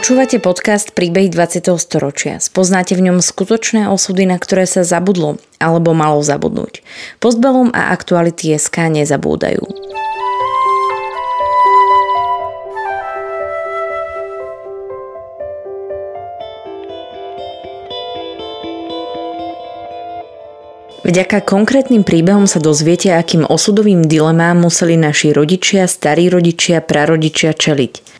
Počúvate podcast Príbehy 20. storočia. Spoznáte v ňom skutočné osudy, na ktoré sa zabudlo alebo malo zabudnúť. Postbelum a aktuality SK nezabúdajú. Vďaka konkrétnym príbehom sa dozviete, akým osudovým dilemám museli naši rodičia, starí rodičia, prarodičia čeliť.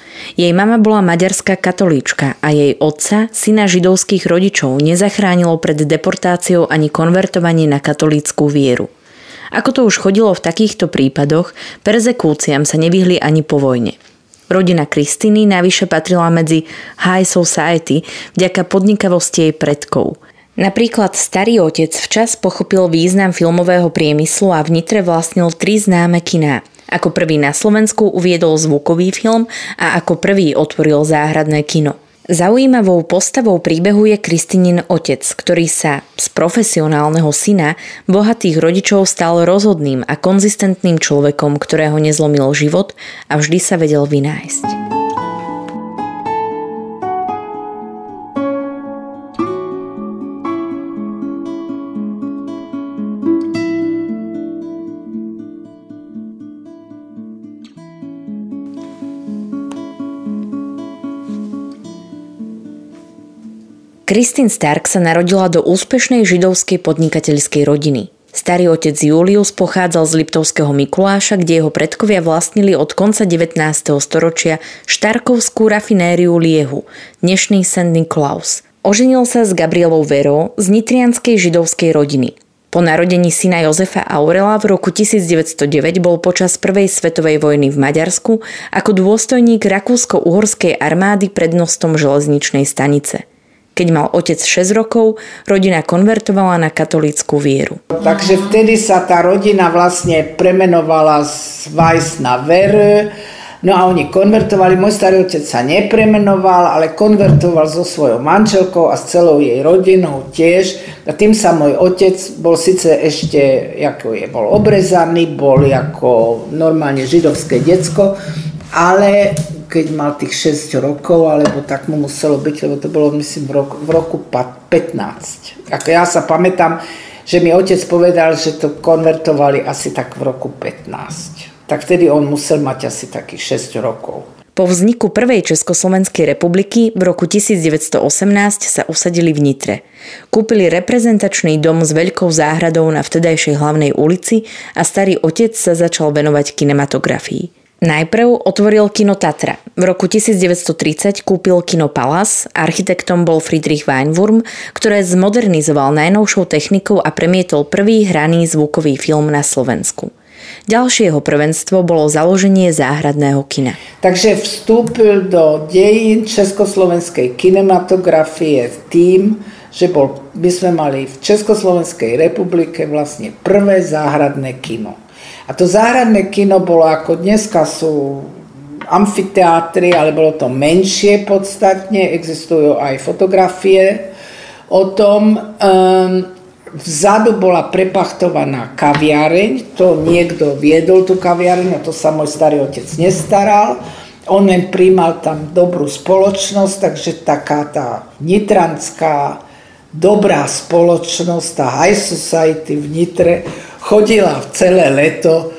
Jej mama bola maďarská katolíčka a jej otca, syna židovských rodičov, nezachránilo pred deportáciou ani konvertovanie na katolíckú vieru. Ako to už chodilo v takýchto prípadoch, perzekúciám sa nevyhli ani po vojne. Rodina Kristiny navyše patrila medzi high society vďaka podnikavosti jej predkov – Napríklad starý otec včas pochopil význam filmového priemyslu a v Nitre vlastnil tri známe kiná. Ako prvý na Slovensku uviedol zvukový film a ako prvý otvoril záhradné kino. Zaujímavou postavou príbehu je Kristinin otec, ktorý sa z profesionálneho syna bohatých rodičov stal rozhodným a konzistentným človekom, ktorého nezlomil život a vždy sa vedel vynájsť. Kristin Stark sa narodila do úspešnej židovskej podnikateľskej rodiny. Starý otec Julius pochádzal z Liptovského Mikuláša, kde jeho predkovia vlastnili od konca 19. storočia štarkovskú rafinériu Liehu, dnešný St. Niklaus. Oženil sa s Gabrielou Verou z nitrianskej židovskej rodiny. Po narodení syna Jozefa Aurela v roku 1909 bol počas Prvej svetovej vojny v Maďarsku ako dôstojník rakúsko-uhorskej armády prednostom železničnej stanice. Keď mal otec 6 rokov, rodina konvertovala na katolícku vieru. Takže vtedy sa tá rodina vlastne premenovala z Weiss na Ver. No a oni konvertovali, môj starý otec sa nepremenoval, ale konvertoval so svojou manželkou a s celou jej rodinou tiež. A tým sa môj otec bol síce ešte, ako je, bol obrezaný, bol ako normálne židovské decko, ale keď mal tých 6 rokov, alebo tak mu muselo byť, lebo to bolo myslím v roku, v roku 15. Ako ja sa pamätám, že mi otec povedal, že to konvertovali asi tak v roku 15. Tak vtedy on musel mať asi takých 6 rokov. Po vzniku prvej Československej republiky v roku 1918 sa usadili v Nitre. Kúpili reprezentačný dom s veľkou záhradou na vtedajšej hlavnej ulici a starý otec sa začal venovať kinematografii. Najprv otvoril kino Tatra. V roku 1930 kúpil kino Palace, architektom bol Friedrich Weinwurm, ktoré zmodernizoval najnovšou technikou a premietol prvý hraný zvukový film na Slovensku. Ďalšie jeho prvenstvo bolo založenie záhradného kina. Takže vstúpil do dejín československej kinematografie tým, že bol, my sme mali v Československej republike vlastne prvé záhradné kino. A to záhradné kino bolo ako dneska sú amfiteátry, ale bolo to menšie podstatne, existujú aj fotografie o tom. Um, vzadu bola prepachtovaná kaviareň, to niekto viedol tú kaviareň a to sa môj starý otec nestaral. On len príjmal tam dobrú spoločnosť, takže taká tá nitranská dobrá spoločnosť, tá high society v Nitre, chodila v celé leto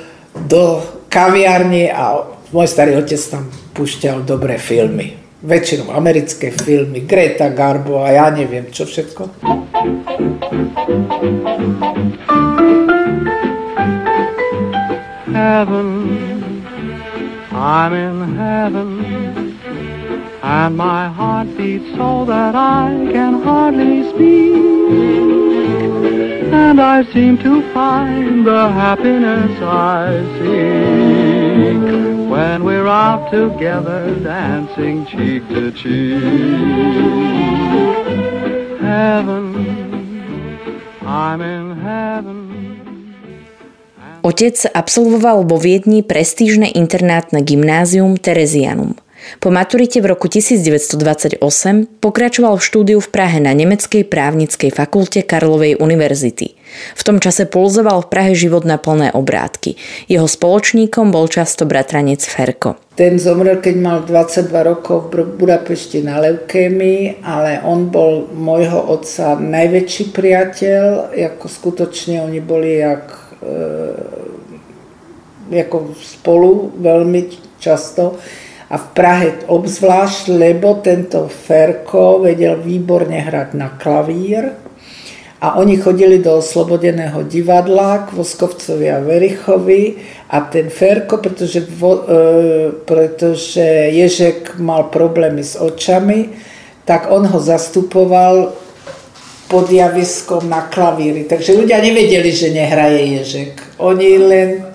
do kaviarne a môj starý otec tam púšťal dobré filmy. Väčšinou americké filmy, Greta Garbo a ja neviem čo všetko. Heaven, I'm in heaven And my heart beats so that I can hardly speak And I seem to find the happiness I seek when we're out together dancing cheek to cheek. Heaven, I'm in heaven. Otec absolvoval vo Viedni prestížne internátne gymnázium Terezianum. Po maturite v roku 1928 pokračoval v štúdiu v Prahe na Nemeckej právnickej fakulte Karlovej univerzity. V tom čase pulzoval v Prahe život na plné obrátky. Jeho spoločníkom bol často bratranec Ferko. Ten zomrel, keď mal 22 rokov v Budapešti na leukémii, ale on bol môjho otca najväčší priateľ, ako skutočne oni boli jak E, ako spolu veľmi často a v Prahe obzvlášť, lebo tento Ferko vedel výborne hrať na klavír a oni chodili do Oslobodeného divadla k Voskovcovi a Verichovi a ten Ferko, pretože, vo, e, pretože Ježek mal problémy s očami, tak on ho zastupoval pod javiskom na klavíri. Takže ľudia nevedeli, že nehraje Ježek. Oni len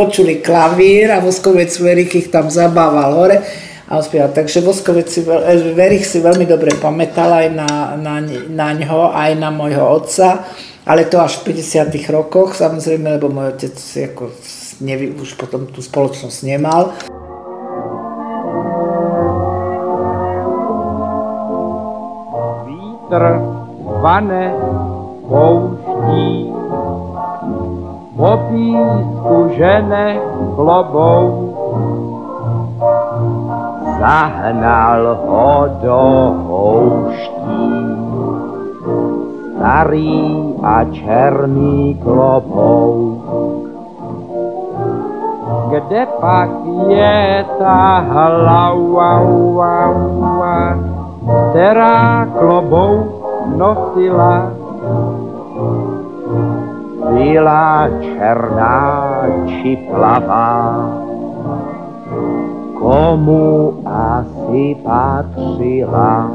počuli klavír a Voskovec Verich ich tam zabával hore a on spieval. Takže Voskovec si, eh, Verich si veľmi dobre pamätal aj na, na, na ňo, aj na môjho otca, ale to až v 50 rokoch, samozrejme, lebo môj otec ako, nevy, už potom tú spoločnosť nemal. Vítr vane pouští, po písku žene klobou. Zahnal ho do houští, starý a černý klobou. Kde pak je ta hlava, která klobouk nosila byla černá či plavá. Komu asi patřila?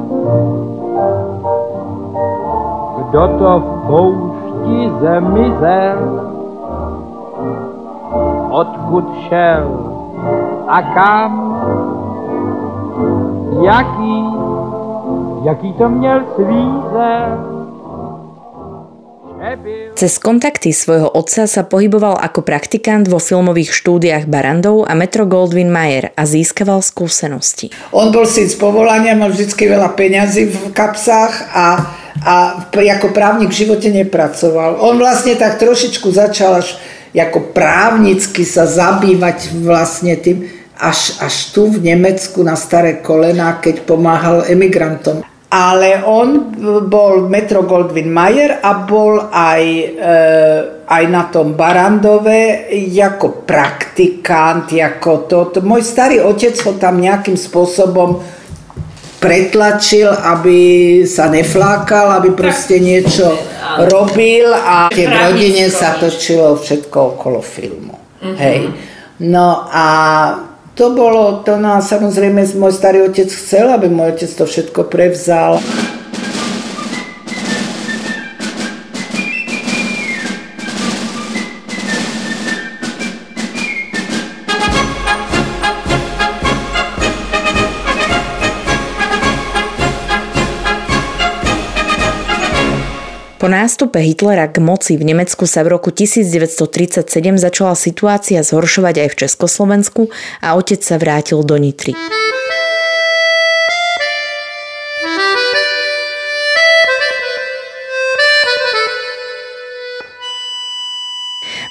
Kdo to v poušti zmizel? Odkud šel a kam? Jaký jaký to měl svízel. Cez kontakty svojho otca sa pohyboval ako praktikant vo filmových štúdiách Barandov a Metro Goldwyn Mayer a získaval skúsenosti. On bol si z povolania, mal vždy veľa peňazí v kapsách a, a ako právnik v živote nepracoval. On vlastne tak trošičku začal až ako právnicky sa zabývať vlastne tým, až, až tu v Nemecku na staré kolena, keď pomáhal emigrantom ale on bol Metro Goldwyn Mayer a bol aj, e, aj na tom Barandove ako praktikant, ako to, to. Môj starý otec ho tam nejakým spôsobom pretlačil, aby sa neflákal, aby proste niečo robil a v rodine sa točilo všetko okolo filmu. Mm-hmm. Hej. No a to bolo, to nás samozrejme môj starý otec chcel, aby môj otec to všetko prevzal. Po nástupe Hitlera k moci v Nemecku sa v roku 1937 začala situácia zhoršovať aj v Československu a otec sa vrátil do Nitry.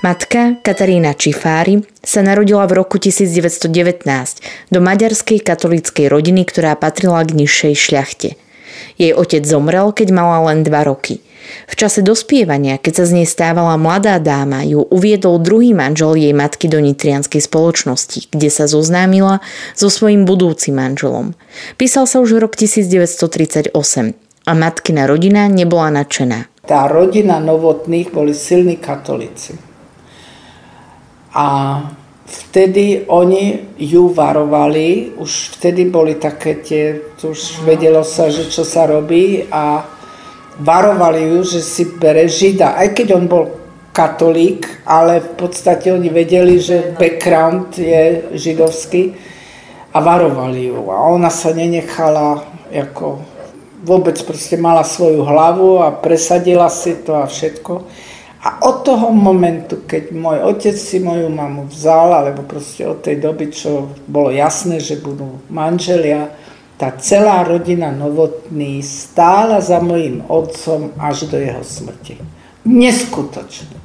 Matka Katarína Čifári sa narodila v roku 1919 do maďarskej katolíckej rodiny, ktorá patrila k nižšej šľachte. Jej otec zomrel, keď mala len 2 roky. V čase dospievania, keď sa z nej stávala mladá dáma, ju uviedol druhý manžel jej matky do nitrianskej spoločnosti, kde sa zoznámila so svojím budúcim manželom. Písal sa už rok 1938 a matkina rodina nebola nadšená. Tá rodina novotných boli silní katolíci. A vtedy oni ju varovali, už vtedy boli také tie, už vedelo sa, že čo sa robí a varovali ju, že si bere žida, aj keď on bol katolík, ale v podstate oni vedeli, že background je židovský a varovali ju. A ona sa nenechala, ako vôbec proste mala svoju hlavu a presadila si to a všetko. A od toho momentu, keď môj otec si moju mamu vzal, alebo proste od tej doby, čo bolo jasné, že budú manželia, tá celá rodina Novotný stála za mojim otcom až do jeho smrti. Neskutočné.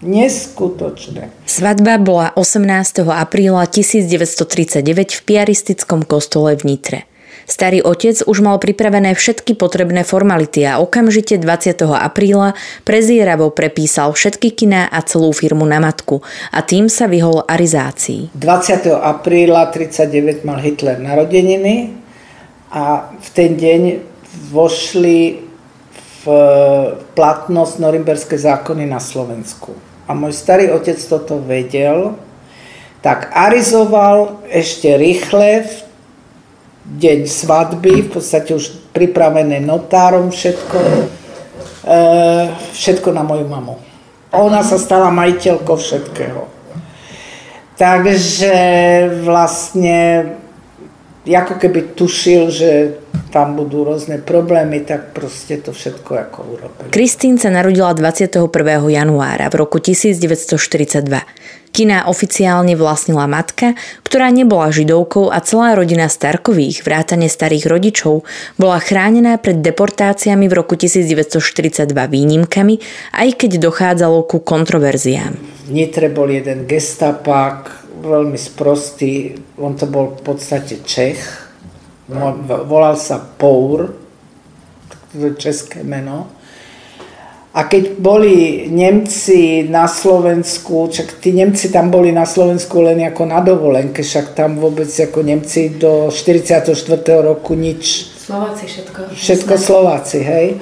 Neskutočné. Svadba bola 18. apríla 1939 v piaristickom kostole v Nitre. Starý otec už mal pripravené všetky potrebné formality a okamžite 20. apríla prezieravo prepísal všetky kiná a celú firmu na matku a tým sa vyhol arizácii. 20. apríla 39 mal Hitler narodeniny a v ten deň vošli v platnosť norimberské zákony na Slovensku. A môj starý otec toto vedel, tak arizoval ešte rýchle v deň svadby, v podstate už pripravené notárom všetko, e, všetko na moju mamu. Ona sa stala majiteľkou všetkého. Takže vlastne ako keby tušil, že tam budú rôzne problémy, tak proste to všetko ako urobil. Kristín sa narodila 21. januára v roku 1942. Kina oficiálne vlastnila matka, ktorá nebola židovkou a celá rodina Starkových, vrátane starých rodičov, bola chránená pred deportáciami v roku 1942 výnimkami, aj keď dochádzalo ku kontroverziám. V Nitre bol jeden gestapák, veľmi sprostý, on to bol v podstate Čech, volal sa Pour, české meno, a keď boli Nemci na Slovensku, čak tí Nemci tam boli na Slovensku len ako na dovolenke, však tam vôbec ako Nemci do 44. roku nič. Slováci všetko. Všetko Slováci, hej.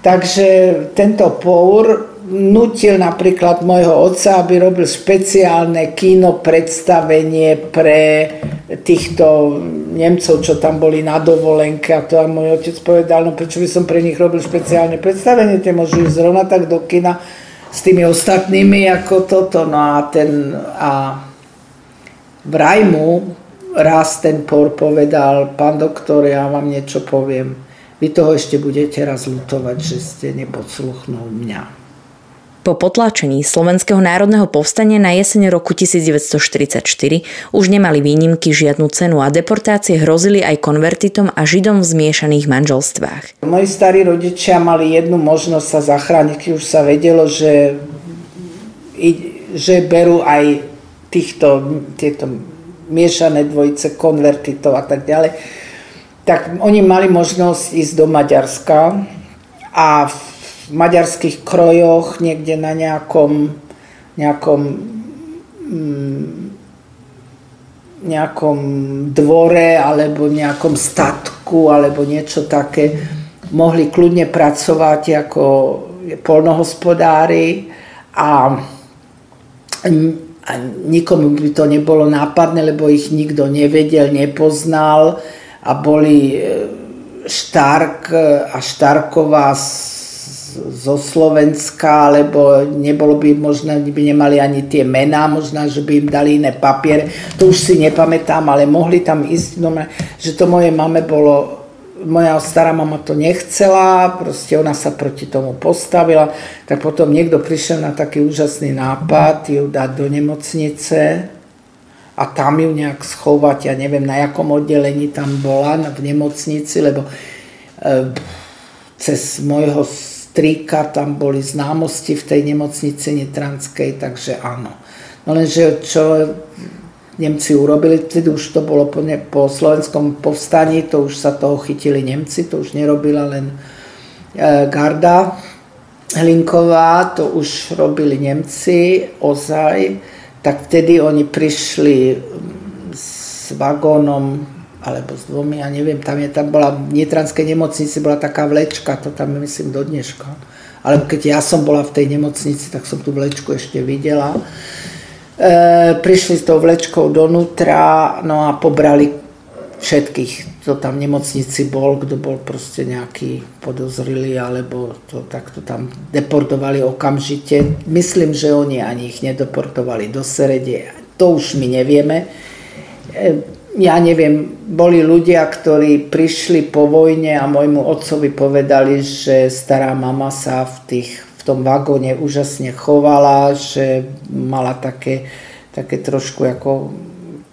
Takže tento Pour nutil napríklad môjho otca, aby robil špeciálne kino predstavenie pre týchto Nemcov, čo tam boli na dovolenke. A to a môj otec povedal, no prečo by som pre nich robil špeciálne predstavenie, tie môžu ísť zrovna tak do kina s tými ostatnými ako toto, no a ten a vraj mu raz ten por povedal, pán doktor, ja vám niečo poviem, vy toho ešte budete raz lutovať, že ste nepodsluchnul mňa. Po potlačení Slovenského národného povstania na jeseň roku 1944 už nemali výnimky žiadnu cenu a deportácie hrozili aj konvertitom a židom v zmiešaných manželstvách. Moji starí rodičia mali jednu možnosť sa zachrániť, keď už sa vedelo, že, že berú aj týchto, tieto miešané dvojice konvertitov a tak ďalej, tak oni mali možnosť ísť do Maďarska a maďarských krojoch, niekde na nejakom, nejakom, mm, nejakom dvore alebo nejakom statku alebo niečo také. Mohli kľudne pracovať ako polnohospodári a, a nikomu by to nebolo nápadné, lebo ich nikto nevedel, nepoznal a boli e, Štark a Štarková zo Slovenska, alebo nebolo by možno, by nemali ani tie mená, možno, že by im dali iné papiere. To už si nepamätám, ale mohli tam ísť, no, že to moje mame bolo, moja stará mama to nechcela, proste ona sa proti tomu postavila, tak potom niekto prišiel na taký úžasný nápad ju dať do nemocnice a tam ju nejak schovať, ja neviem na jakom oddelení tam bola, v nemocnici, lebo e, cez môjho strýka, tam boli známosti v tej nemocnici Nitranskej, takže áno. No lenže čo Nemci urobili, tedy už to bolo po, ne, po slovenskom povstaní, to už sa toho chytili Nemci, to už nerobila len e, Garda Hlinková, to už robili Nemci ozaj, tak vtedy oni prišli s vagónom alebo s dvomi, ja neviem, tam, je, tam bola v Nitranskej nemocnici, bola taká vlečka, to tam myslím do dneška. Alebo keď ja som bola v tej nemocnici, tak som tú vlečku ešte videla. E, prišli s tou vlečkou donútra, no a pobrali všetkých, kto tam v nemocnici bol, kto bol proste nejaký podozrilý, alebo to takto tam deportovali okamžite. Myslím, že oni ani ich nedeportovali do Serede, to už my nevieme. E, ja neviem, boli ľudia, ktorí prišli po vojne a môjmu otcovi povedali, že stará mama sa v, tých, v tom vagóne úžasne chovala, že mala také, také trošku ako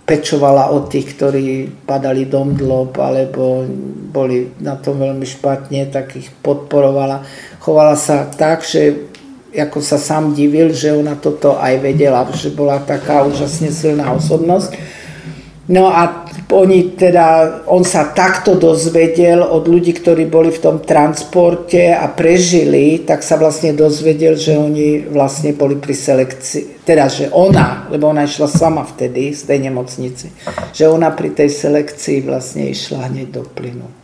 pečovala o tých, ktorí padali do mdlob alebo boli na tom veľmi špatne, tak ich podporovala. Chovala sa tak, že ako sa sám divil, že ona toto aj vedela, že bola taká úžasne silná osobnosť. No a oni teda, on sa takto dozvedel od ľudí, ktorí boli v tom transporte a prežili, tak sa vlastne dozvedel, že oni vlastne boli pri selekcii, teda, že ona, lebo ona išla sama vtedy z tej nemocnici, že ona pri tej selekcii vlastne išla hneď do plynu.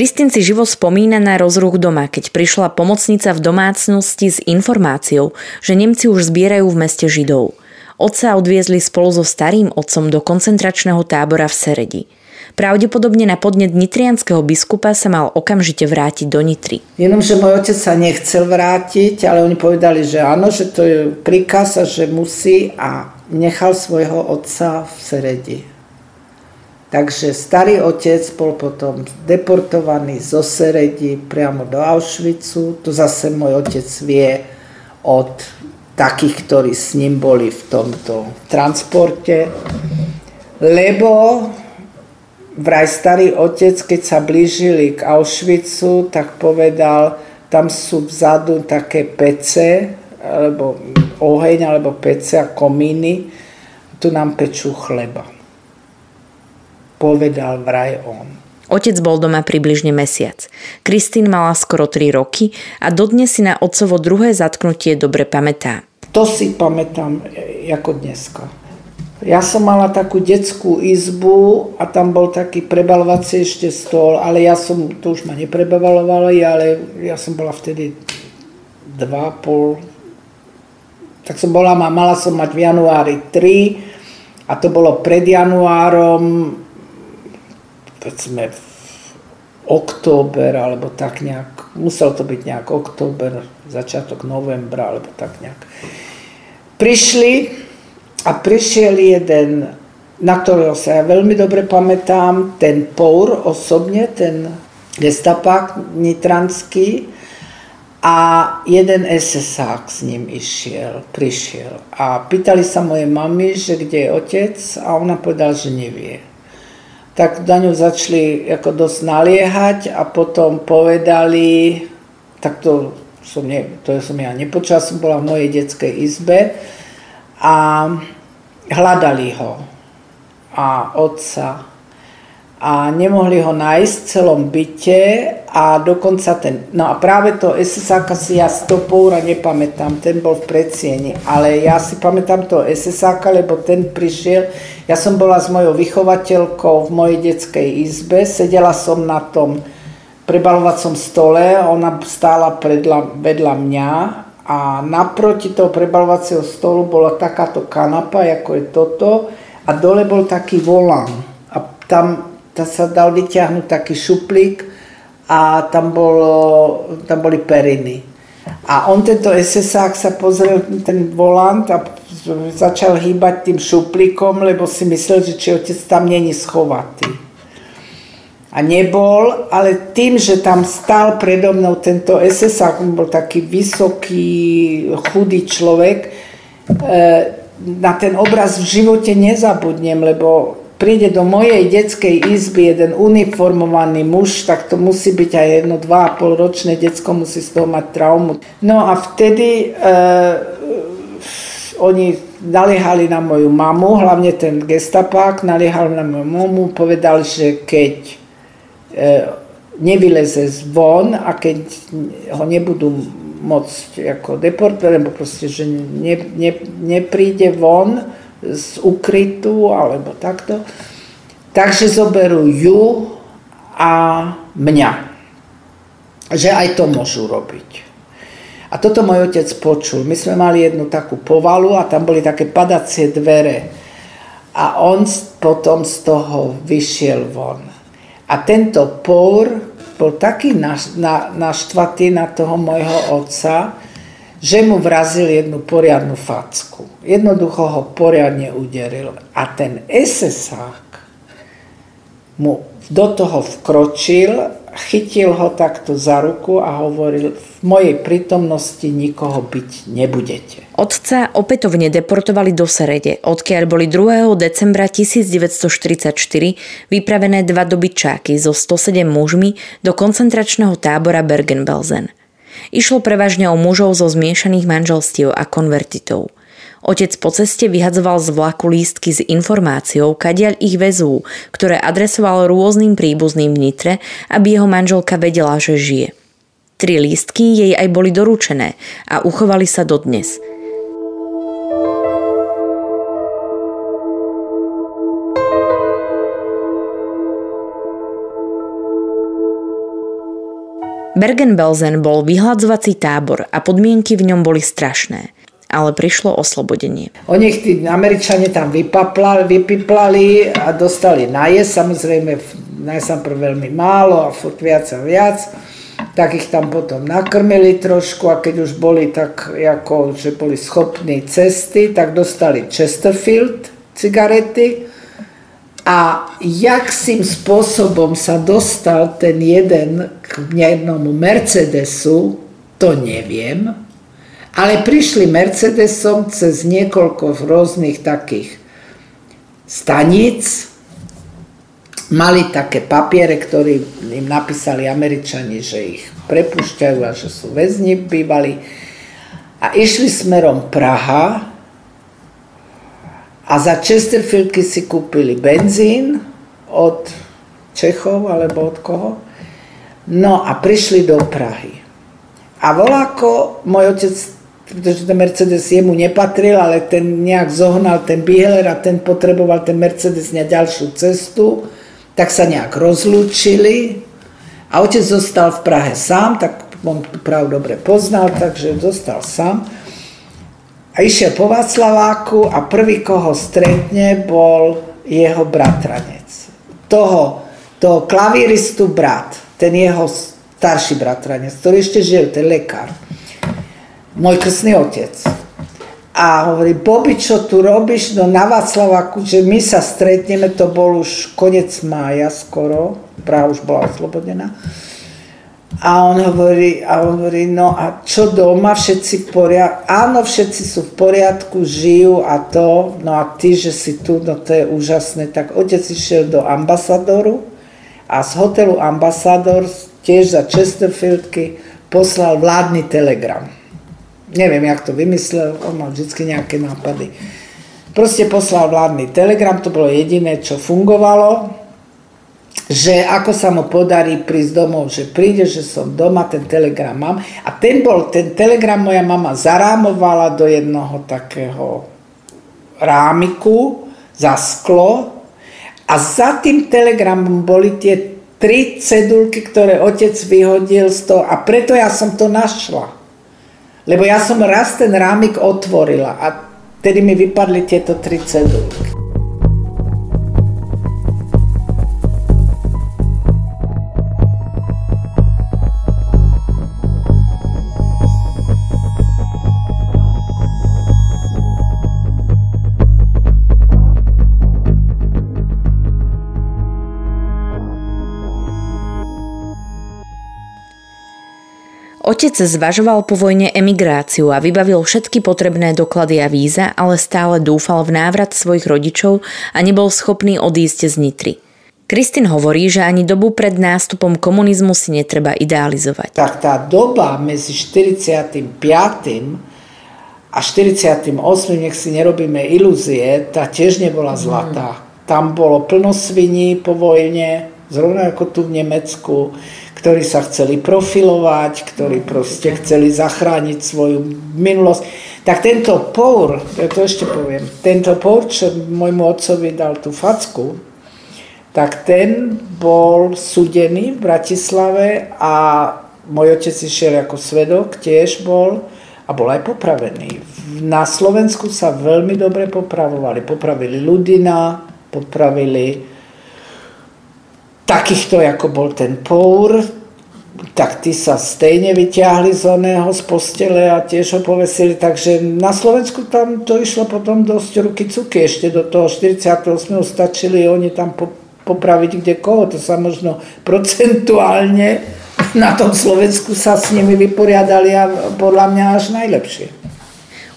Kristín si živo spomína na rozruch doma, keď prišla pomocnica v domácnosti s informáciou, že Nemci už zbierajú v meste Židov. Otca odviezli spolu so starým otcom do koncentračného tábora v Seredi. Pravdepodobne na podnet nitrianského biskupa sa mal okamžite vrátiť do Nitry. že môj otec sa nechcel vrátiť, ale oni povedali, že áno, že to je príkaz a že musí a nechal svojho otca v Seredi. Takže starý otec bol potom deportovaný zo Seredi priamo do Auschwitzu. To zase môj otec vie od takých, ktorí s ním boli v tomto transporte. Lebo vraj starý otec, keď sa blížili k Auschwitzu, tak povedal, tam sú vzadu také pece, alebo oheň, alebo pece a komíny, tu nám pečú chleba povedal vraj on. Otec bol doma približne mesiac. Kristín mala skoro 3 roky a dodnes si na otcovo druhé zatknutie dobre pamätá. To si pamätám e, ako dneska. Ja som mala takú detskú izbu a tam bol taký prebalovací ešte stôl, ale ja som, to už ma neprebalovali, ale ja som bola vtedy 2,5, tak som bola, mala som mať v januári 3 a to bolo pred januárom povedzme v október, alebo tak nejak, musel to byť nejak október, začiatok novembra, alebo tak nejak. Prišli a prišiel jeden, na ktorého sa ja veľmi dobre pamätám, ten Pour osobne, ten gestapák nitranský, a jeden SSák s ním išiel, prišiel. A pýtali sa moje mamy, že kde je otec a ona povedala, že nevie tak na ňu začali ako dosť naliehať a potom povedali, tak to som, ne, to som ja nepočal, som bola v mojej detskej izbe a hľadali ho a otca a nemohli ho nájsť v celom byte a dokonca ten, no a práve to SSáka si ja z Topoura nepamätám, ten bol v predsieni, ale ja si pamätám to SSáka, lebo ten prišiel, ja som bola s mojou vychovateľkou v mojej detskej izbe, sedela som na tom prebalovacom stole, ona stála predla, vedľa mňa a naproti toho prebalovacieho stolu bola takáto kanapa, ako je toto a dole bol taký volán a tam sa dal vyťahnuť taký šuplík a tam, bolo, tam boli periny. A on tento SSák sa pozrel ten volant a začal hýbať tým šuplíkom, lebo si myslel, že či otec tam není schovatý. A nebol, ale tým, že tam stal predo mnou tento SSák, on bol taký vysoký, chudý človek, e, na ten obraz v živote nezabudnem, lebo príde do mojej detskej izby jeden uniformovaný muž, tak to musí byť aj jedno 2,5 ročné detsko, musí z toho mať traumu. No a vtedy e, oni naliehali na moju mamu, hlavne ten gestapák naliehal na moju mamu, povedal, že keď e, nevyleze von a keď ho nebudú môcť ako deportovať, alebo proste, že ne, ne, nepríde von z ukrytu alebo takto, takže zoberú ju a mňa. Že aj to môžu robiť. A toto môj otec počul. My sme mali jednu takú povalu a tam boli také padacie dvere. A on potom z toho vyšiel von. A tento por bol taký naštvatý na toho môjho otca, že mu vrazil jednu poriadnu facku. Jednoducho ho poriadne uderil. A ten SSák mu do toho vkročil, chytil ho takto za ruku a hovoril, v mojej prítomnosti nikoho byť nebudete. Otca opätovne deportovali do Serede, odkiaľ boli 2. decembra 1944 vypravené dva dobyčáky so 107 mužmi do koncentračného tábora Bergen-Belsen. Išlo prevažne o mužov zo zmiešaných manželstiev a konvertitov. Otec po ceste vyhadzoval z vlaku lístky s informáciou, kadiaľ ich vezú, ktoré adresoval rôznym príbuzným v Nitre, aby jeho manželka vedela, že žije. Tri lístky jej aj boli doručené a uchovali sa dodnes – Bergen-Belsen bol vyhľadzovací tábor a podmienky v ňom boli strašné ale prišlo oslobodenie. O nich tí Američania tam vypaplali, vypiplali a dostali najesť, samozrejme najprv veľmi málo a furt viac a viac, tak ich tam potom nakrmili trošku a keď už boli tak, ako, že boli schopní cesty, tak dostali Chesterfield cigarety a jakým spôsobom sa dostal ten jeden k jednomu Mercedesu, to neviem, ale prišli Mercedesom cez niekoľko rôznych takých staníc, mali také papiere, ktoré im napísali Američani, že ich prepušťajú a že sú väzni bývali. A išli smerom Praha, a za Chesterfieldky si kúpili benzín od Čechov alebo od koho. No a prišli do Prahy. A voláko, môj otec, pretože ten Mercedes jemu nepatril, ale ten nejak zohnal ten Bieler a ten potreboval ten Mercedes na ďalšiu cestu, tak sa nejak rozlúčili a otec zostal v Prahe sám, tak on Prahu dobre poznal, takže zostal sám. A išiel po Václaváku a prvý, koho stretne, bol jeho bratranec. Toho, toho klavíristu brat, ten jeho starší bratranec, ktorý ešte žil, ten lekár. Môj krstný otec. A hovorí, Bobi, čo tu robíš? No na Václaváku, že my sa stretneme, to bol už konec mája skoro, Praha už bola oslobodená. A on hovorí, a on hovorí, no a čo doma, všetci v poriadku? Áno, všetci sú v poriadku, žijú a to, no a ty, že si tu, no to je úžasné. Tak otec išiel do ambasadoru a z hotelu ambasador tiež za Chesterfieldky poslal vládny telegram. Neviem, jak to vymyslel, on mal vždy nejaké nápady. Proste poslal vládny telegram, to bolo jediné, čo fungovalo že ako sa mu podarí prísť domov, že príde, že som doma, ten telegram mám. A ten bol, ten telegram moja mama zarámovala do jednoho takého rámiku za sklo a za tým telegramom boli tie tri cedulky, ktoré otec vyhodil z toho a preto ja som to našla. Lebo ja som raz ten rámik otvorila a tedy mi vypadli tieto tri cedulky. Otec zvažoval po vojne emigráciu a vybavil všetky potrebné doklady a víza, ale stále dúfal v návrat svojich rodičov a nebol schopný odísť z Nitry. Kristin hovorí, že ani dobu pred nástupom komunizmu si netreba idealizovať. Tak tá doba medzi 45. a 48. nech si nerobíme ilúzie, tá tiež nebola zlatá. Mm. Tam bolo plno sviní po vojne, Zrovna ako tu v Nemecku, ktorí sa chceli profilovať, ktorí proste chceli zachrániť svoju minulosť. Tak tento Pour, ja to ešte poviem, tento Pour, čo môjmu otcovi dal tú facku, tak ten bol súdený v Bratislave a môj otec išiel ako svedok, tiež bol a bol aj popravený. Na Slovensku sa veľmi dobre popravovali. Popravili Ludina, popravili takýchto, ako bol ten Pour, tak tí sa stejne vyťahli z oného z postele a tiež ho povesili. Takže na Slovensku tam to išlo potom dosť ruky cuky. Ešte do toho 48. stačili oni tam popraviť kde koho. To sa možno procentuálne na tom Slovensku sa s nimi vyporiadali a podľa mňa až najlepšie.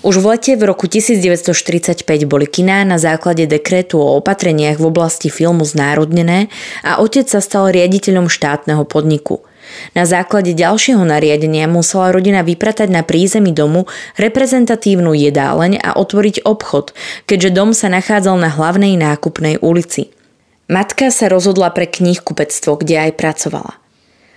Už v lete v roku 1945 boli kiná na základe dekrétu o opatreniach v oblasti filmu znárodnené a otec sa stal riaditeľom štátneho podniku. Na základe ďalšieho nariadenia musela rodina vypratať na prízemí domu reprezentatívnu jedáleň a otvoriť obchod, keďže dom sa nachádzal na hlavnej nákupnej ulici. Matka sa rozhodla pre knihkupectvo, kde aj pracovala.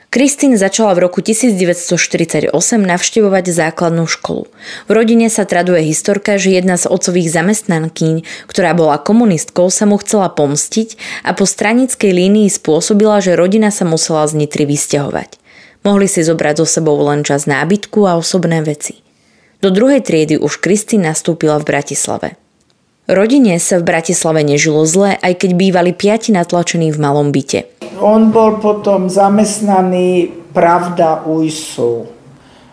Kristín začala v roku 1948 navštevovať základnú školu. V rodine sa traduje historka, že jedna z otcových zamestnankyň, ktorá bola komunistkou, sa mu chcela pomstiť a po stranickej línii spôsobila, že rodina sa musela z Nitry vysťahovať. Mohli si zobrať so sebou len čas nábytku a osobné veci. Do druhej triedy už Kristín nastúpila v Bratislave. Rodine sa v Bratislave nežilo zle, aj keď bývali piati natlačení v malom byte. On bol potom zamestnaný Pravda UISu.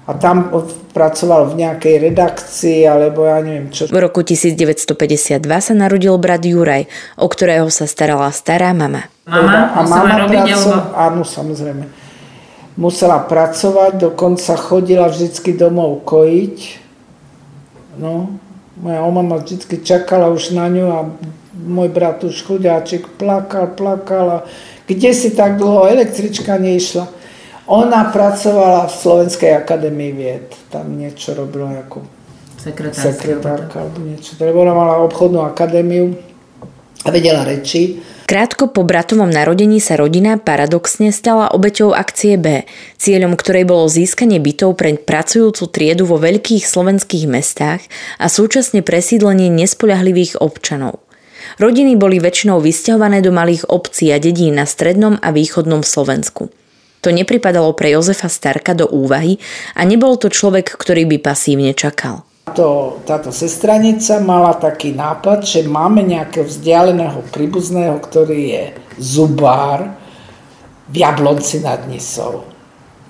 A tam pracoval v nejakej redakcii, alebo ja neviem čo. V roku 1952 sa narodil brat Juraj, o ktorého sa starala stará mama. Mama a mama robiť, praco- alebo... Áno, samozrejme. Musela pracovať, dokonca chodila vždycky domov kojiť. No, moja mama vždy čakala už na ňu a môj brat už chudáčik plakal, plakal a kde si tak dlho električka neišla. Ona pracovala v Slovenskej akadémii vied. Tam niečo robila ako sekretárka alebo niečo. Lebo ona mala obchodnú akadémiu a vedela reči. Krátko po bratovom narodení sa rodina paradoxne stala obeťou akcie B, cieľom ktorej bolo získanie bytov pre pracujúcu triedu vo veľkých slovenských mestách a súčasne presídlenie nespoľahlivých občanov. Rodiny boli väčšinou vysťahované do malých obcí a dedí na strednom a východnom Slovensku. To nepripadalo pre Jozefa Starka do úvahy a nebol to človek, ktorý by pasívne čakal. To, táto sestranica mala taký nápad, že máme nejakého vzdialeného príbuzného, ktorý je zubár v Jablonci nad Nisou.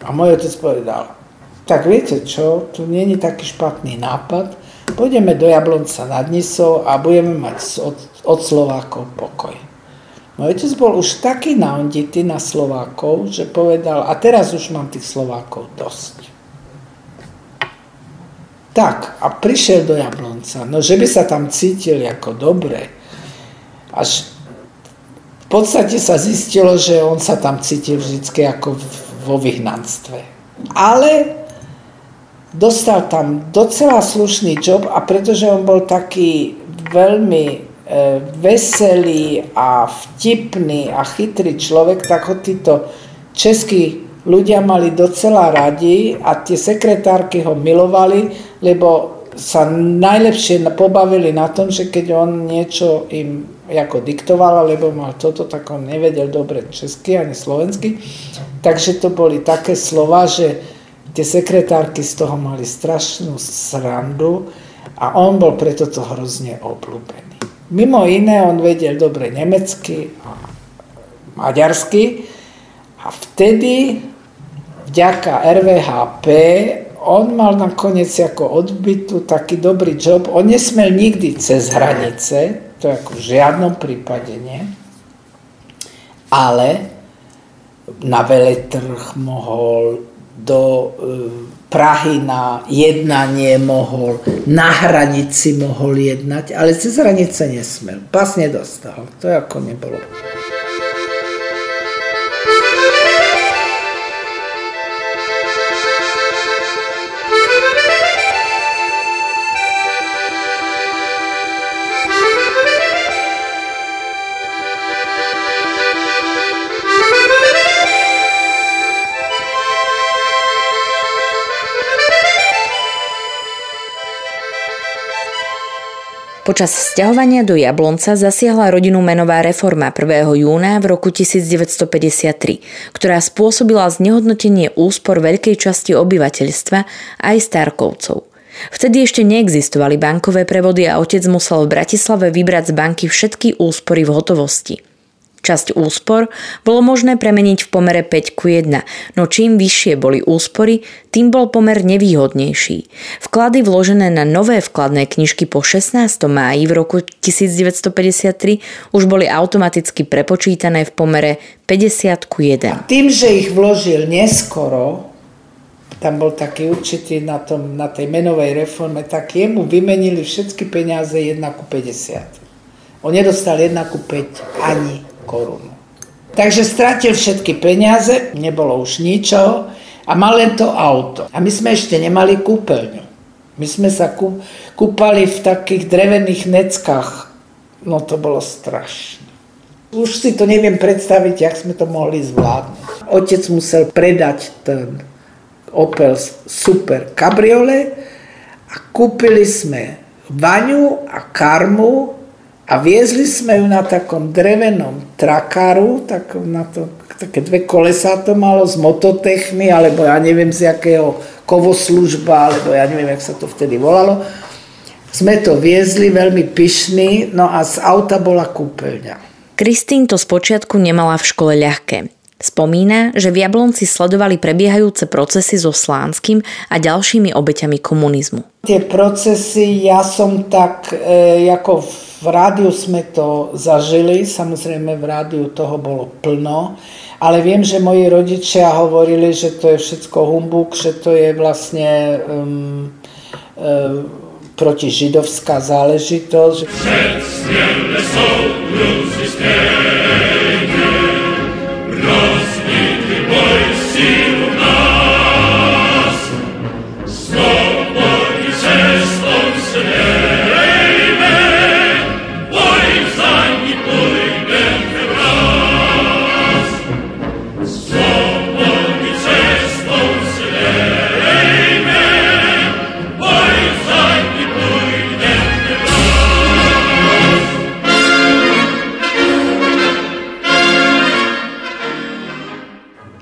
A môj otec povedal, tak viete čo, tu je taký špatný nápad, pôjdeme do Jablonca nad Nisou a budeme mať od, od Slovákov pokoj. Môj otec bol už taký naonditý na Slovákov, že povedal, a teraz už mám tých Slovákov dosť. Tak, a prišiel do Jablonca. No, že by sa tam cítili ako dobre. Až v podstate sa zistilo, že on sa tam cítil vždy ako vo vyhnanstve. Ale dostal tam docela slušný job a pretože on bol taký veľmi e, veselý a vtipný a chytrý človek, tak ho títo českí ľudia mali docela radi a tie sekretárky ho milovali, lebo sa najlepšie pobavili na tom, že keď on niečo im ako diktoval, lebo mal toto, tak on nevedel dobre česky ani slovensky. Takže to boli také slova, že tie sekretárky z toho mali strašnú srandu a on bol preto to hrozne obľúbený. Mimo iné on vedel dobre nemecky a maďarsky a vtedy vďaka RVHP on mal nakoniec ako odbytu taký dobrý job. On nesmel nikdy cez hranice, to ako v žiadnom prípade nie, ale na veletrh mohol, do e, Prahy na jednanie mohol, na hranici mohol jednať, ale cez hranice nesmel. Pas nedostal. To ako nebolo. Počas sťahovania do Jablonca zasiahla rodinu menová reforma 1. júna v roku 1953, ktorá spôsobila znehodnotenie úspor veľkej časti obyvateľstva aj Starkovcov. Vtedy ešte neexistovali bankové prevody a otec musel v Bratislave vybrať z banky všetky úspory v hotovosti. Časť úspor bolo možné premeniť v pomere 5 ku 1, no čím vyššie boli úspory, tým bol pomer nevýhodnejší. Vklady vložené na nové vkladné knižky po 16. máji v roku 1953 už boli automaticky prepočítané v pomere 50 ku 1. A tým, že ich vložil neskoro, tam bol taký určitý na, tom, na tej menovej reforme, tak jemu vymenili všetky peniaze 1 ku 50. On nedostal 1 ku 5 ani korunu. Takže stratil všetky peniaze, nebolo už ničoho a mal len to auto. A my sme ešte nemali kúpeľňu. My sme sa kúpali v takých drevených neckách. No to bolo strašné. Už si to neviem predstaviť, jak sme to mohli zvládnuť. Otec musel predať ten Opel Super Cabriolet a kúpili sme vaňu a karmu a viezli sme ju na takom drevenom trakáru, tak na to, také dve kolesá to malo z mototechmy, alebo ja neviem z jakého kovoslužba, alebo ja neviem, jak sa to vtedy volalo. Sme to viezli veľmi pyšní, no a z auta bola kúpeľňa. Kristín to spočiatku nemala v škole ľahké. Spomína, že v Jablonci sledovali prebiehajúce procesy so Slánskym a ďalšími obeťami komunizmu. Tie procesy, ja som tak, e, ako v rádiu sme to zažili, samozrejme v rádiu toho bolo plno, ale viem, že moji rodičia hovorili, že to je všetko humbuk, že to je vlastne um, um, protižidovská záležitosť.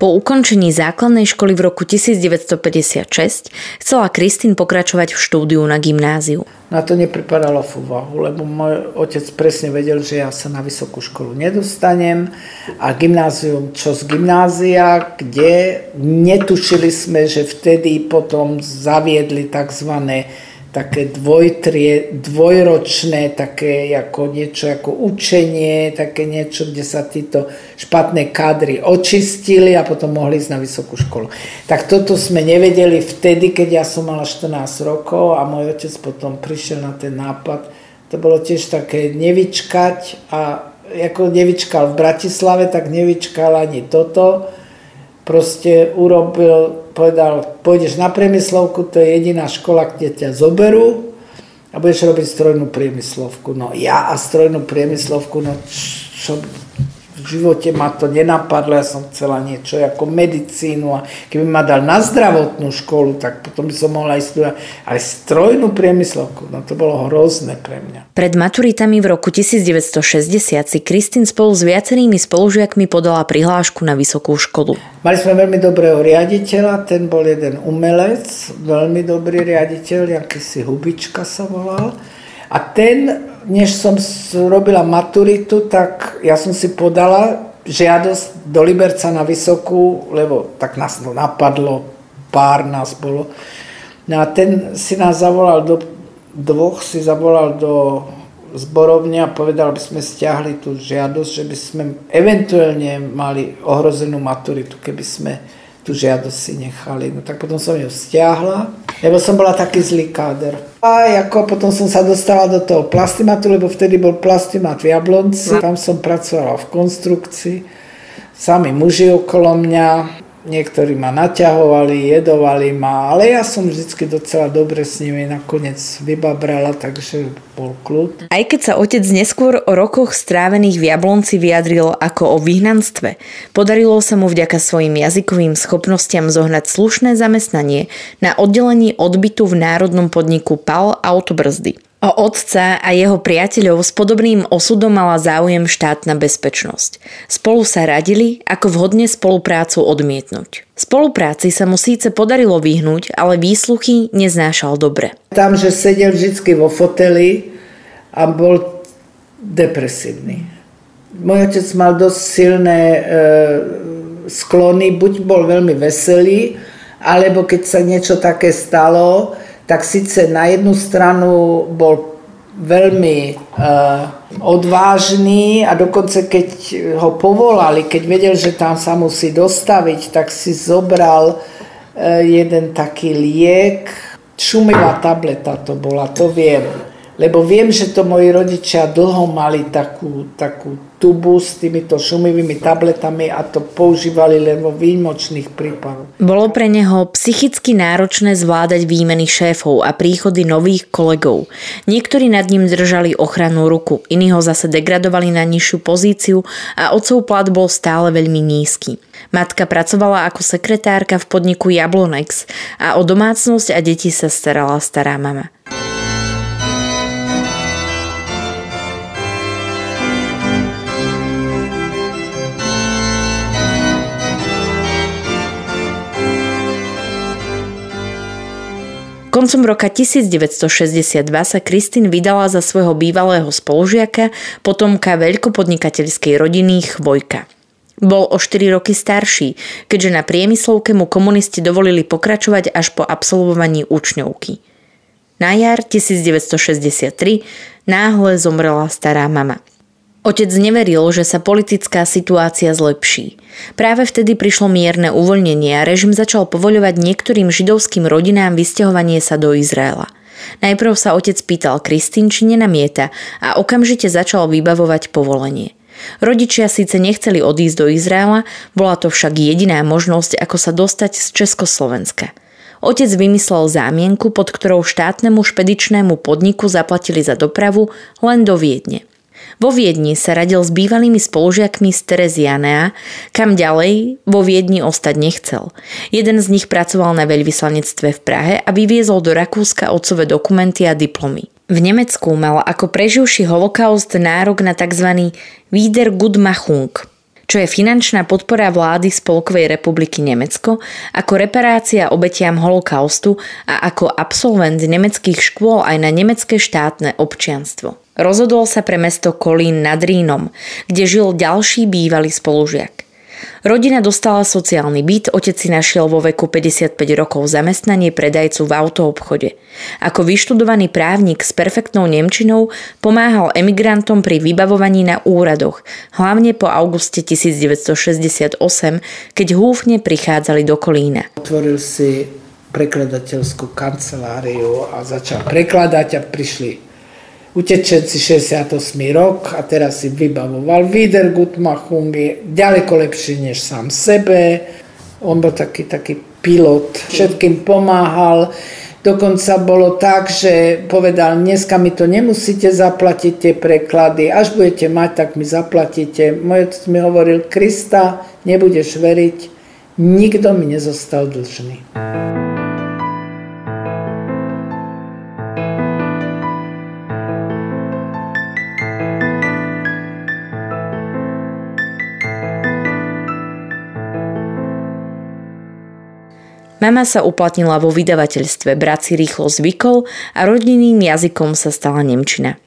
Po ukončení základnej školy v roku 1956 chcela Kristín pokračovať v štúdiu na gymnáziu. Na to nepripadalo v úvahu, lebo môj otec presne vedel, že ja sa na vysokú školu nedostanem a gymnázium, čo z gymnázia, kde netušili sme, že vtedy potom zaviedli tzv také dvojtrie, dvojročné, také ako niečo ako učenie, také niečo, kde sa títo špatné kádry očistili a potom mohli ísť na vysokú školu. Tak toto sme nevedeli vtedy, keď ja som mala 14 rokov a môj otec potom prišiel na ten nápad. To bolo tiež také nevyčkať a ako nevyčkal v Bratislave, tak nevyčkal ani toto. Proste urobil povedal, pôjdeš na priemyslovku, to je jediná škola, kde ťa zoberú a budeš robiť strojnú priemyslovku. No ja a strojnú priemyslovku, no čo, v živote ma to nenapadlo, ja som chcela niečo ako medicínu a keby ma dal na zdravotnú školu, tak potom by som mohla ísť ale strojnú priemyslovku, no to bolo hrozné pre mňa. Pred maturitami v roku 1960 si Kristín spolu s viacerými spolužiakmi podala prihlášku na vysokú školu. Mali sme veľmi dobrého riaditeľa, ten bol jeden umelec, veľmi dobrý riaditeľ, akýsi Hubička sa volal. A ten než som robila maturitu, tak ja som si podala žiadosť do Liberca na Vysokú, lebo tak nás to napadlo, pár nás bolo. No a ten si nás zavolal do, dvoch si zavolal do zborovne a povedal, aby sme stiahli tú žiadosť, že by sme eventuálne mali ohrozenú maturitu, keby sme tú žiadosť si nechali. No tak potom som ju stiahla, lebo som bola taký zlý káder. A ako potom som sa dostala do toho plastimatu, lebo vtedy bol plastimat v Jablonci. Tam som pracovala v konstrukcii. Sami muži okolo mňa, Niektorí ma naťahovali, jedovali ma, ale ja som vždy docela dobre s nimi nakoniec vybabrala, takže bol kľud. Aj keď sa otec neskôr o rokoch strávených v Jablonci vyjadril ako o vyhnanstve, podarilo sa mu vďaka svojim jazykovým schopnostiam zohnať slušné zamestnanie na oddelení odbytu v národnom podniku PAL Autobrzdy. O otca a jeho priateľov s podobným osudom mala záujem štátna bezpečnosť. Spolu sa radili, ako vhodne spoluprácu odmietnúť. Spolupráci sa mu síce podarilo vyhnúť, ale výsluchy neznášal dobre. Tam, že sedel vždy vo foteli a bol depresívny. Môj otec mal dosť silné e, sklony, buď bol veľmi veselý, alebo keď sa niečo také stalo, tak síce na jednu stranu bol veľmi uh, odvážny a dokonca keď ho povolali, keď vedel, že tam sa musí dostaviť, tak si zobral uh, jeden taký liek, šumivá tableta to bola, to viem. Lebo viem, že to moji rodičia dlho mali takú, takú tubu s týmito šumivými tabletami a to používali len vo výjimočných prípadoch. Bolo pre neho psychicky náročné zvládať výmeny šéfov a príchody nových kolegov. Niektorí nad ním držali ochrannú ruku, iní ho zase degradovali na nižšiu pozíciu a otcov plat bol stále veľmi nízky. Matka pracovala ako sekretárka v podniku Jablonex a o domácnosť a deti sa starala stará mama. Koncom roka 1962 sa Kristín vydala za svojho bývalého spolužiaka, potomka veľkopodnikateľskej rodiny Chvojka. Bol o 4 roky starší, keďže na priemyslovke mu komunisti dovolili pokračovať až po absolvovaní učňovky. Na jar 1963 náhle zomrela stará mama. Otec neveril, že sa politická situácia zlepší. Práve vtedy prišlo mierne uvoľnenie a režim začal povoľovať niektorým židovským rodinám vysťahovanie sa do Izraela. Najprv sa otec pýtal Kristín, či nenamieta a okamžite začal vybavovať povolenie. Rodičia síce nechceli odísť do Izraela, bola to však jediná možnosť, ako sa dostať z Československa. Otec vymyslel zámienku, pod ktorou štátnemu špedičnému podniku zaplatili za dopravu len do Viedne. Vo Viedni sa radil s bývalými spolužiakmi z Terezianea, kam ďalej vo Viedni ostať nechcel. Jeden z nich pracoval na veľvyslanectve v Prahe a vyviezol do Rakúska otcové dokumenty a diplomy. V Nemecku mal ako preživší holokaust nárok na tzv. Wiedergutmachung, čo je finančná podpora vlády Spolkovej republiky Nemecko ako reparácia obetiam holokaustu a ako absolvent nemeckých škôl aj na nemecké štátne občianstvo. Rozhodol sa pre mesto Kolín nad Rínom, kde žil ďalší bývalý spolužiak. Rodina dostala sociálny byt, otec si našiel vo veku 55 rokov zamestnanie predajcu v autoobchode. Ako vyštudovaný právnik s perfektnou nemčinou pomáhal emigrantom pri vybavovaní na úradoch, hlavne po auguste 1968, keď húfne prichádzali do Kolína. Otvoril si prekladateľskú kanceláriu a začal prekladať a prišli utečenci 68. rok a teraz si vybavoval Wiedergutmachung, je ďaleko lepší než sám sebe. On bol taký, taký pilot, všetkým pomáhal. Dokonca bolo tak, že povedal, dneska mi to nemusíte zaplatiť tie preklady, až budete mať, tak mi zaplatíte. Môj otec mi hovoril, Krista, nebudeš veriť, nikto mi nezostal dlžný. Mama sa uplatnila vo vydavateľstve, brat si rýchlo zvykol a rodinným jazykom sa stala Nemčina.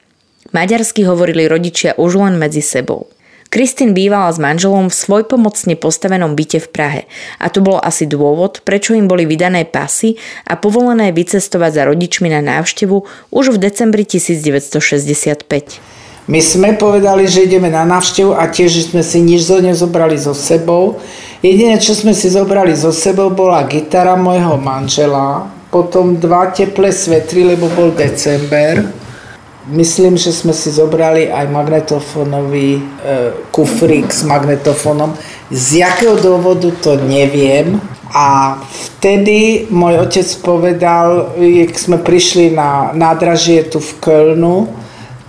Maďarsky hovorili rodičia už len medzi sebou. Kristín bývala s manželom v svojpomocne postavenom byte v Prahe a to bol asi dôvod, prečo im boli vydané pasy a povolené vycestovať za rodičmi na návštevu už v decembri 1965. My sme povedali, že ideme na návštevu a tiež sme si nič zo nezobrali so sebou. Jediné, čo sme si zobrali so sebou, bola gitara môjho manžela, potom dva teplé svetry, lebo bol december. Myslím, že sme si zobrali aj magnetofónový e, kufrík s magnetofónom. Z jakého dôvodu to neviem. A vtedy môj otec povedal, keď sme prišli na nádražie tu v Kölnu,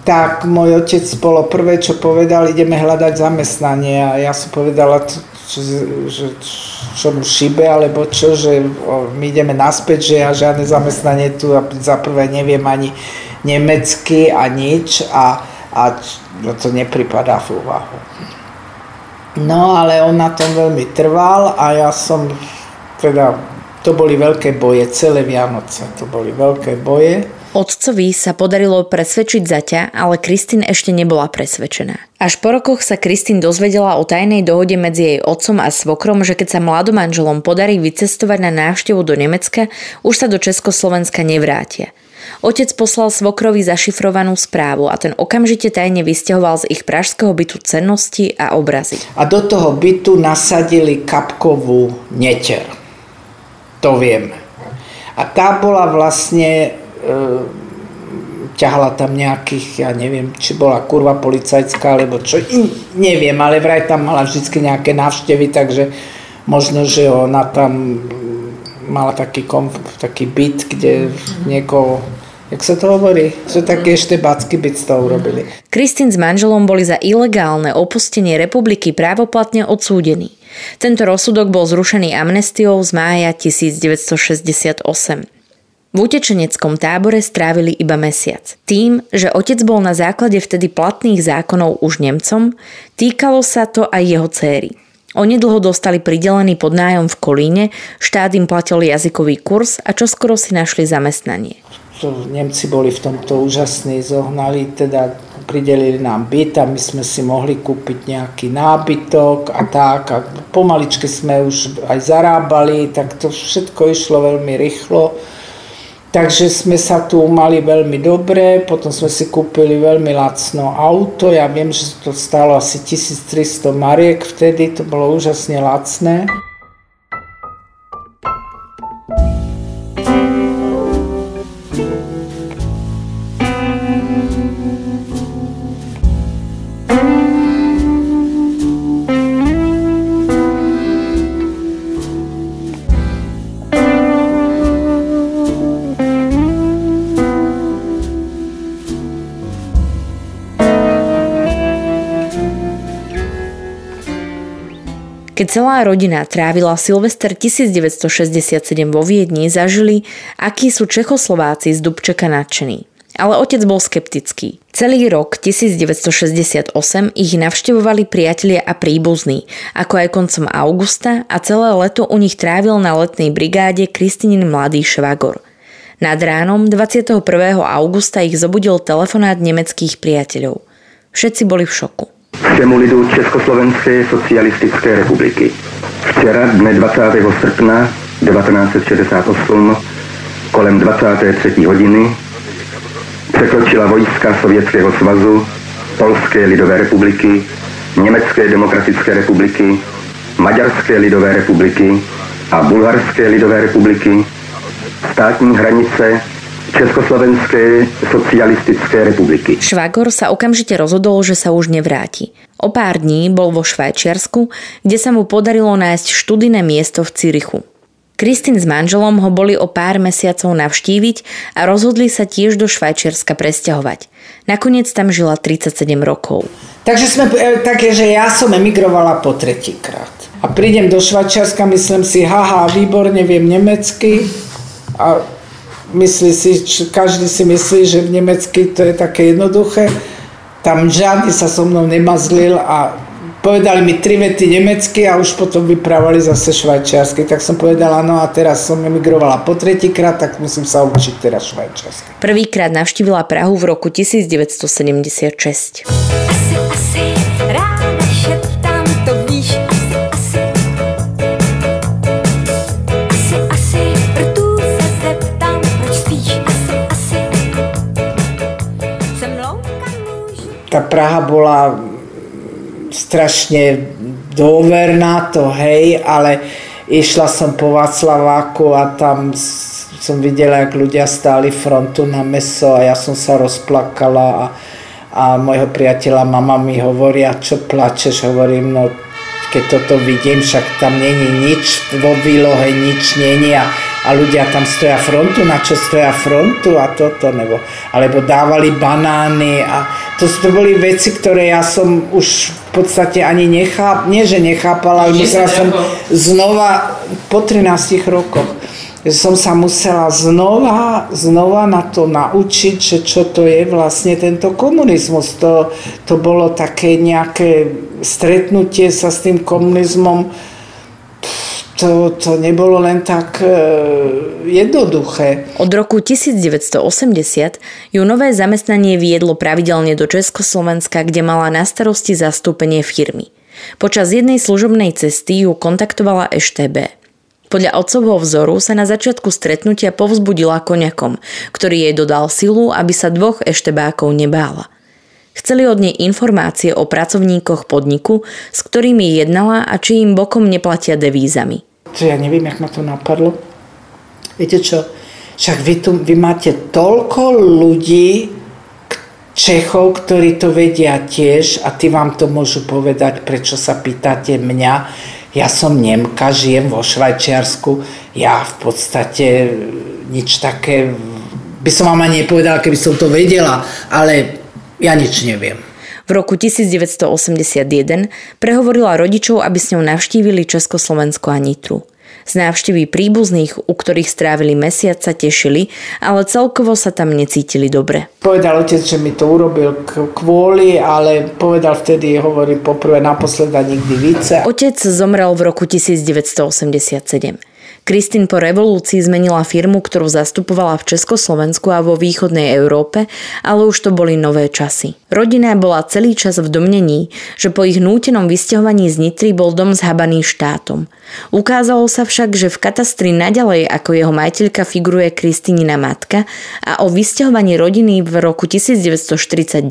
tak môj otec bolo prvé, čo povedal, ideme hľadať zamestnanie. A ja som povedala, čo, že, čo mu šibe, alebo čo, že my ideme naspäť, že ja žiadne zamestnanie tu a za prvé neviem ani nemecky a nič a, a to nepripadá v úvahu. No ale on na tom veľmi trval a ja som teda, to boli veľké boje, celé Vianoce, to boli veľké boje. Otcovi sa podarilo presvedčiť zaťa, ale Kristín ešte nebola presvedčená. Až po rokoch sa Kristín dozvedela o tajnej dohode medzi jej otcom a svokrom, že keď sa mladomanželom podarí vycestovať na návštevu do Nemecka, už sa do Československa nevrátia. Otec poslal svokrovi zašifrovanú správu a ten okamžite tajne vysťahoval z ich pražského bytu cennosti a obrazy. A do toho bytu nasadili kapkovú neter. To vieme. A tá bola vlastne E, ťahala tam nejakých, ja neviem, či bola kurva policajská, alebo čo, neviem, ale vraj tam mala vždy nejaké návštevy, takže možno, že ona tam mala taký, komf, taký byt, kde niekoho Jak sa to hovorí? Že také ešte backy byt z toho urobili. Kristín s manželom boli za ilegálne opustenie republiky právoplatne odsúdení. Tento rozsudok bol zrušený amnestiou z mája 1968. V utečeneckom tábore strávili iba mesiac. Tým, že otec bol na základe vtedy platných zákonov už Nemcom, týkalo sa to aj jeho céry. Onedlho dostali pridelený podnájom v Kolíne, štát im platil jazykový kurz a čoskoro si našli zamestnanie. Nemci boli v tomto úžasní, zohnali, teda pridelili nám byt a my sme si mohli kúpiť nejaký nábytok a tak. A pomaličky sme už aj zarábali, tak to všetko išlo veľmi rýchlo. Takže sme sa tu mali veľmi dobre, potom sme si kúpili veľmi lacno auto, ja viem, že to stálo asi 1300 mariek vtedy, to bolo úžasne lacné. Keď celá rodina trávila Silvester 1967 vo Viedni, zažili, akí sú Čechoslováci z Dubčeka nadšení. Ale otec bol skeptický. Celý rok 1968 ich navštevovali priatelia a príbuzní, ako aj koncom augusta a celé leto u nich trávil na letnej brigáde Kristinin mladý švagor. Nad ránom 21. augusta ich zobudil telefonát nemeckých priateľov. Všetci boli v šoku všemu lidu Československé socialistické republiky. Včera, dne 20. srpna 1968, kolem 23. hodiny, překročila vojska Sovětského svazu, Polské lidové republiky, Německé demokratické republiky, Maďarské lidové republiky a Bulharské lidové republiky státní hranice Československej socialistické republiky. Švagor sa okamžite rozhodol, že sa už nevráti. O pár dní bol vo Švajčiarsku, kde sa mu podarilo nájsť študijné miesto v Cirichu. Kristín s manželom ho boli o pár mesiacov navštíviť a rozhodli sa tiež do Švajčiarska presťahovať. Nakoniec tam žila 37 rokov. Takže sme e, také, že ja som emigrovala po tretíkrát. A prídem do Švajčiarska, myslím si, haha, výborne viem nemecky a myslí si, každý si myslí, že v Nemecky to je také jednoduché. Tam žiadny sa so mnou nemazlil a povedali mi tri vety nemecky a už potom vyprávali zase švajčiarsky. Tak som povedala, no a teraz som emigrovala po tretíkrát, tak musím sa učiť teraz švajčiarsky. Prvýkrát navštívila Prahu v roku 1976. Asi, asi, ráda tá Praha bola strašne dôverná, to hej, ale išla som po Václaváku a tam som videla, jak ľudia stáli frontu na meso a ja som sa rozplakala a, a môjho priateľa mama mi hovoria, čo plačeš, hovorím, no keď toto vidím, však tam není nič vo výlohe, nič není a a ľudia tam stoja frontu, na čo stoja frontu a toto, nebo, alebo dávali banány a to, to boli veci, ktoré ja som už v podstate ani nechápal, nie že nechápala, ale musela som znova po 13 rokoch som sa musela znova, znova na to naučiť, že čo to je vlastne tento komunizmus. To, to bolo také nejaké stretnutie sa s tým komunizmom, to, to nebolo len tak e, jednoduché. Od roku 1980 ju nové zamestnanie viedlo pravidelne do Československa, kde mala na starosti zastúpenie firmy. Počas jednej služobnej cesty ju kontaktovala EŠTB. Podľa otcovho vzoru sa na začiatku stretnutia povzbudila koniakom, ktorý jej dodal silu, aby sa dvoch eštebákov nebála. Chceli od nej informácie o pracovníkoch podniku, s ktorými jednala a či im bokom neplatia devízami. Ja neviem, jak ma to napadlo. Viete čo, však vy, tu, vy máte toľko ľudí, Čechov, ktorí to vedia tiež a ty vám to môžu povedať, prečo sa pýtate mňa ja som Nemka, žijem vo Švajčiarsku, ja v podstate nič také, by som vám ani nepovedala, keby som to vedela, ale ja nič neviem. V roku 1981 prehovorila rodičov, aby s ňou navštívili Československo a Nitru. Z návštevy príbuzných, u ktorých strávili mesiac, sa tešili, ale celkovo sa tam necítili dobre. Povedal otec, že mi to urobil kvôli, ale povedal vtedy, hovorí poprvé naposleda nikdy více. Otec zomrel v roku 1987. Kristín po revolúcii zmenila firmu, ktorú zastupovala v Československu a vo východnej Európe, ale už to boli nové časy. Rodina bola celý čas v domnení, že po ich nútenom vysťahovaní z Nitry bol dom zhabaný štátom. Ukázalo sa však, že v katastri naďalej ako jeho majiteľka figuruje Kristínina matka a o vysťahovaní rodiny v roku 1949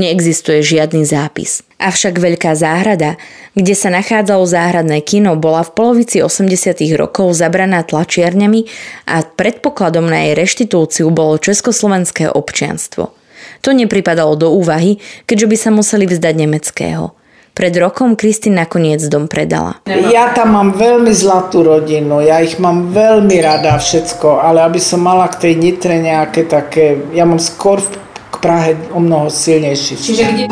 neexistuje žiadny zápis. Avšak Veľká záhrada, kde sa nachádzalo záhradné kino, bola v polovici 80. rokov zabraná tlačiarňami a predpokladom na jej reštitúciu bolo československé občianstvo. To nepripadalo do úvahy, keďže by sa museli vzdať nemeckého. Pred rokom Kristín nakoniec dom predala. Ja tam mám veľmi zlatú rodinu, ja ich mám veľmi rada všetko, ale aby som mala k tej nitre nejaké také, ja mám skôr k Prahe o mnoho silnejší. Čiže kde...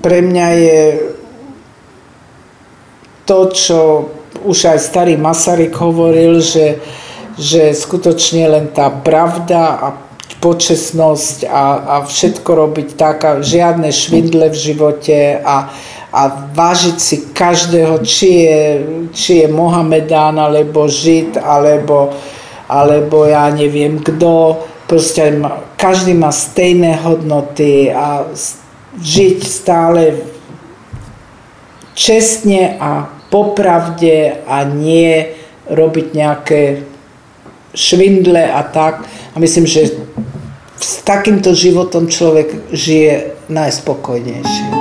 pre mňa je to, čo už aj starý Masaryk hovoril, že, že skutočne len tá pravda a počesnosť a, a všetko robiť tak, žiadne švindle v živote a, a vážiť si každého, či je, či je Mohamedán, alebo Žid, alebo, alebo ja neviem kto. Proste každý má stejné hodnoty a žiť stále čestne a popravde a nie robiť nejaké švindle a tak. A myslím, že s takýmto životom človek žije najspokojnejšie.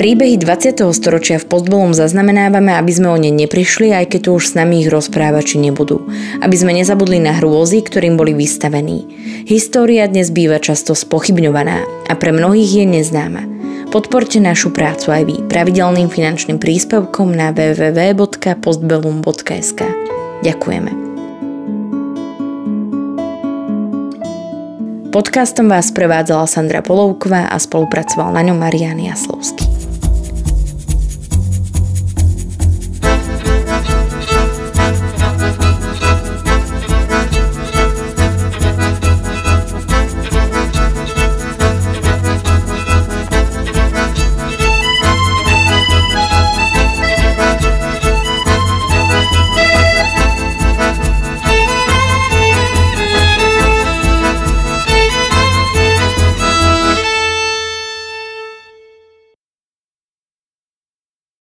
Príbehy 20. storočia v postbolom zaznamenávame, aby sme o ne neprišli, aj keď tu už s nami ich rozprávači nebudú. Aby sme nezabudli na hrôzy, ktorým boli vystavení. História dnes býva často spochybňovaná a pre mnohých je neznáma. Podporte našu prácu aj vy pravidelným finančným príspevkom na www.postbellum.sk. Ďakujeme. Podcastom vás prevádzala Sandra Polovková a spolupracoval na ňom Marian Jaslovský.